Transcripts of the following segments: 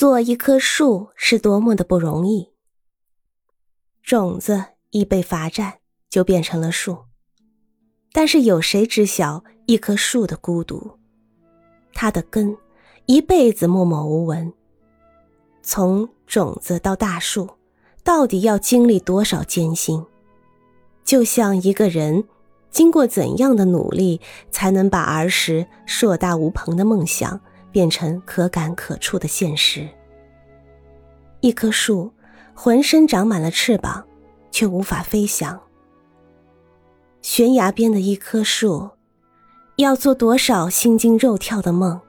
做一棵树是多么的不容易。种子一被罚站，就变成了树。但是有谁知晓一棵树的孤独？它的根一辈子默默无闻。从种子到大树，到底要经历多少艰辛？就像一个人经过怎样的努力，才能把儿时硕大无朋的梦想变成可感可触的现实？一棵树浑身长满了翅膀，却无法飞翔。悬崖边的一棵树，要做多少心惊肉跳的梦，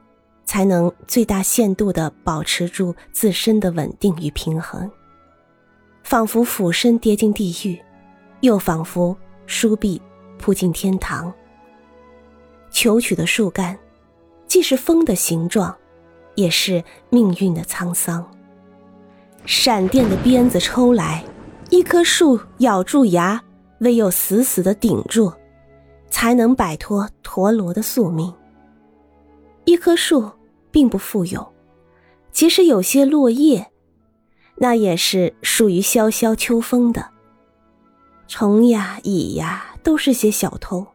才能最大限度的保持住自身的稳定与平衡？仿佛俯身跌进地狱，又仿佛舒臂扑进天堂。求取的树干，既是风的形状，也是命运的沧桑。闪电的鞭子抽来，一棵树咬住牙。唯有死死的顶住，才能摆脱陀螺的宿命。一棵树并不富有，即使有些落叶，那也是属于萧萧秋风的。虫呀蚁呀，都是些小偷，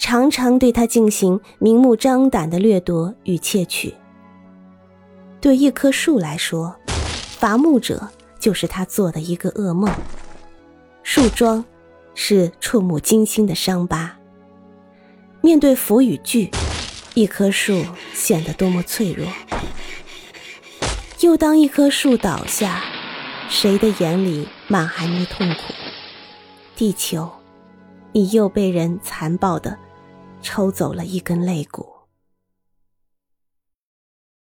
常常对它进行明目张胆的掠夺与窃取。对一棵树来说，伐木者就是他做的一个噩梦。树桩。是触目惊心的伤疤。面对福与惧，一棵树显得多么脆弱。又当一棵树倒下，谁的眼里满含着痛苦？地球，你又被人残暴的抽走了一根肋骨。